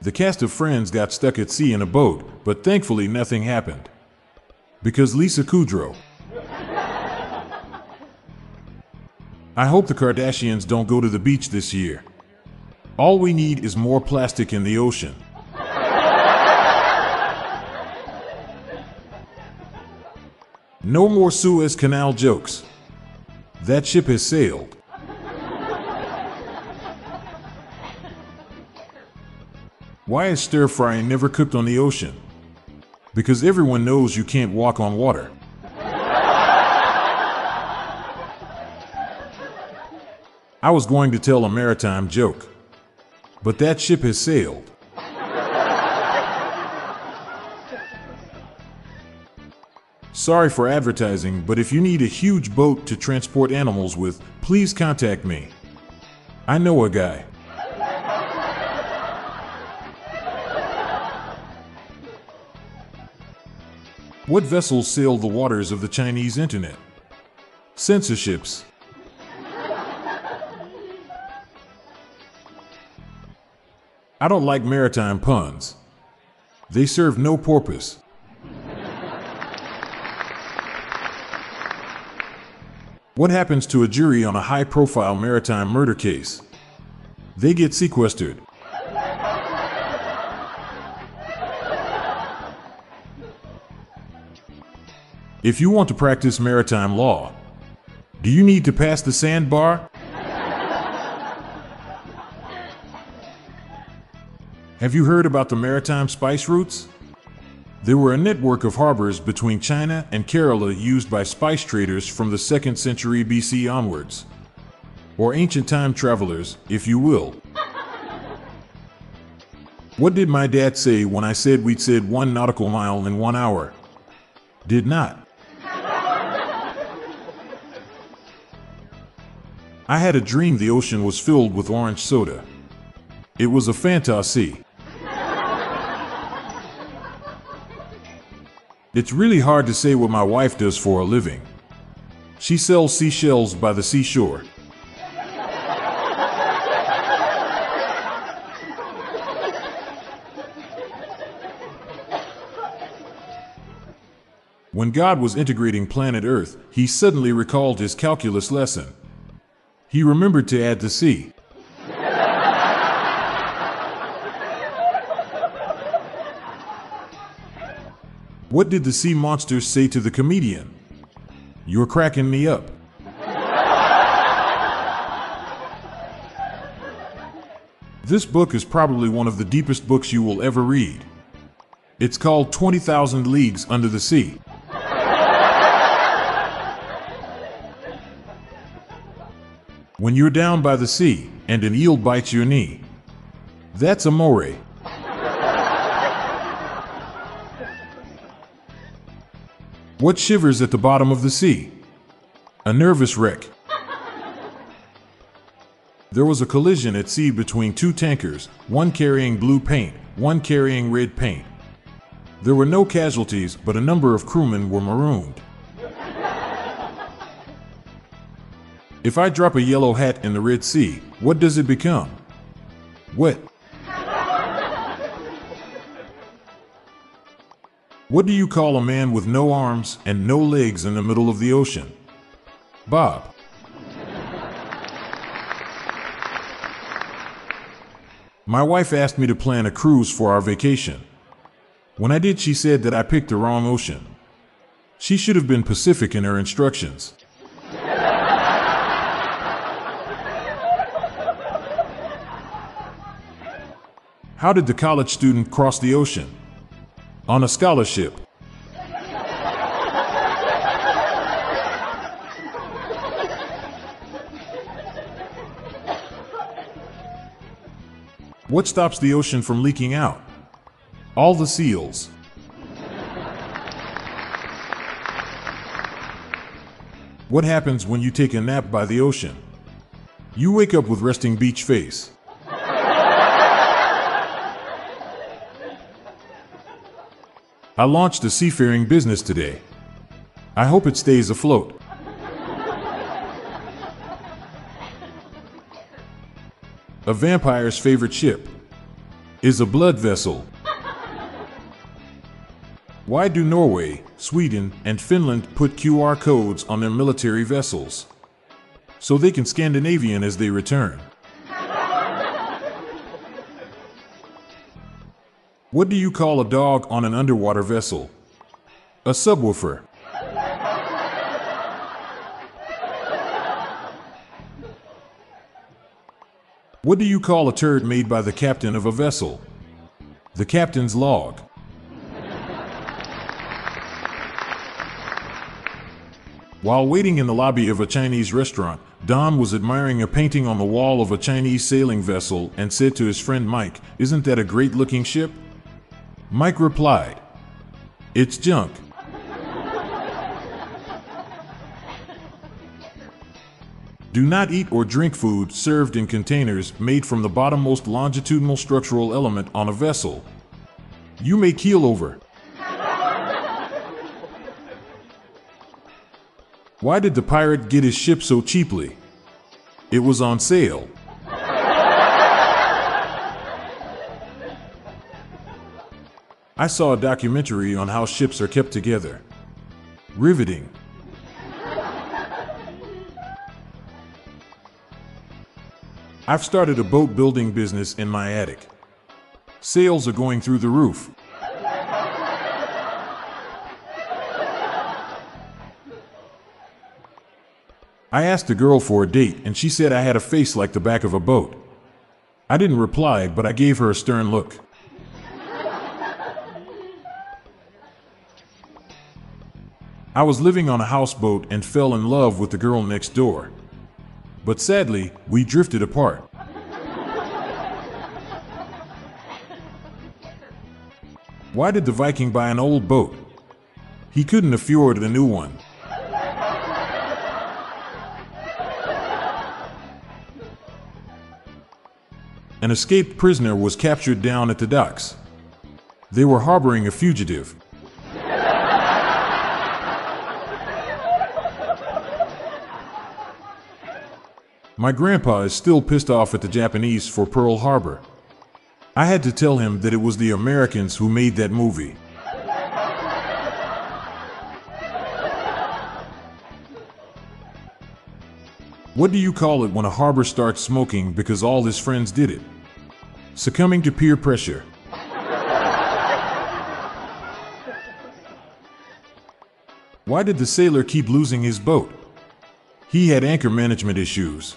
The cast of Friends got stuck at sea in a boat, but thankfully nothing happened. Because Lisa Kudrow. I hope the Kardashians don't go to the beach this year. All we need is more plastic in the ocean. No more Suez Canal jokes. That ship has sailed. Why is stir frying never cooked on the ocean? Because everyone knows you can't walk on water. I was going to tell a maritime joke, but that ship has sailed. Sorry for advertising, but if you need a huge boat to transport animals with, please contact me. I know a guy. What vessels sail the waters of the Chinese internet? Censorships. I don't like maritime puns. They serve no purpose. What happens to a jury on a high profile maritime murder case? They get sequestered. If you want to practice maritime law, do you need to pass the sandbar? Have you heard about the maritime spice routes? There were a network of harbors between China and Kerala used by spice traders from the 2nd century BC onwards. Or ancient time travelers, if you will. What did my dad say when I said we'd said one nautical mile in one hour? Did not. I had a dream the ocean was filled with orange soda. It was a fantasy. It's really hard to say what my wife does for a living. She sells seashells by the seashore. When God was integrating planet Earth, he suddenly recalled his calculus lesson. He remembered to add the sea. What did the sea monsters say to the comedian? You're cracking me up. This book is probably one of the deepest books you will ever read. It's called 20,000 Leagues Under the Sea. When you're down by the sea and an eel bites your knee, that's a amore. What shivers at the bottom of the sea? A nervous wreck. There was a collision at sea between two tankers, one carrying blue paint, one carrying red paint. There were no casualties, but a number of crewmen were marooned. If I drop a yellow hat in the Red Sea, what does it become? Wet. What do you call a man with no arms and no legs in the middle of the ocean? Bob. My wife asked me to plan a cruise for our vacation. When I did, she said that I picked the wrong ocean. She should have been Pacific in her instructions. How did the college student cross the ocean? On a scholarship. What stops the ocean from leaking out? All the seals. What happens when you take a nap by the ocean? You wake up with resting beach face. I launched a seafaring business today. I hope it stays afloat. A vampire's favorite ship is a blood vessel. Why do Norway, Sweden, and Finland put QR codes on their military vessels? So they can Scandinavian as they return. What do you call a dog on an underwater vessel? A subwoofer. What do you call a turd made by the captain of a vessel? The captain's log. While waiting in the lobby of a Chinese restaurant, Don was admiring a painting on the wall of a Chinese sailing vessel and said to his friend Mike, Isn't that a great looking ship? Mike replied, It's junk. Do not eat or drink food served in containers made from the bottommost longitudinal structural element on a vessel. You may keel over. Why did the pirate get his ship so cheaply? It was on sale. I saw a documentary on how ships are kept together. Riveting. I've started a boat building business in my attic. Sales are going through the roof. I asked a girl for a date, and she said I had a face like the back of a boat. I didn't reply, but I gave her a stern look. I was living on a houseboat and fell in love with the girl next door. But sadly, we drifted apart. Why did the Viking buy an old boat? He couldn't afford a new one. An escaped prisoner was captured down at the docks. They were harboring a fugitive. My grandpa is still pissed off at the Japanese for Pearl Harbor. I had to tell him that it was the Americans who made that movie. What do you call it when a harbor starts smoking because all his friends did it? Succumbing to peer pressure. Why did the sailor keep losing his boat? He had anchor management issues.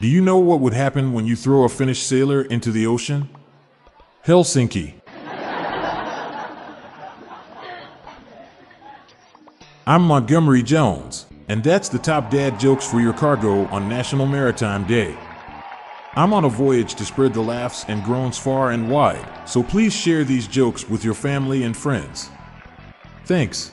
Do you know what would happen when you throw a Finnish sailor into the ocean? Helsinki. I'm Montgomery Jones, and that's the top dad jokes for your cargo on National Maritime Day. I'm on a voyage to spread the laughs and groans far and wide, so please share these jokes with your family and friends. Thanks.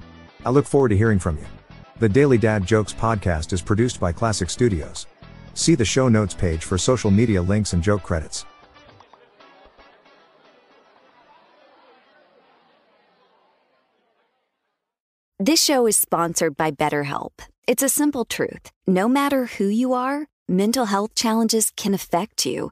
I look forward to hearing from you. The Daily Dad Jokes podcast is produced by Classic Studios. See the show notes page for social media links and joke credits. This show is sponsored by BetterHelp. It's a simple truth. No matter who you are, mental health challenges can affect you,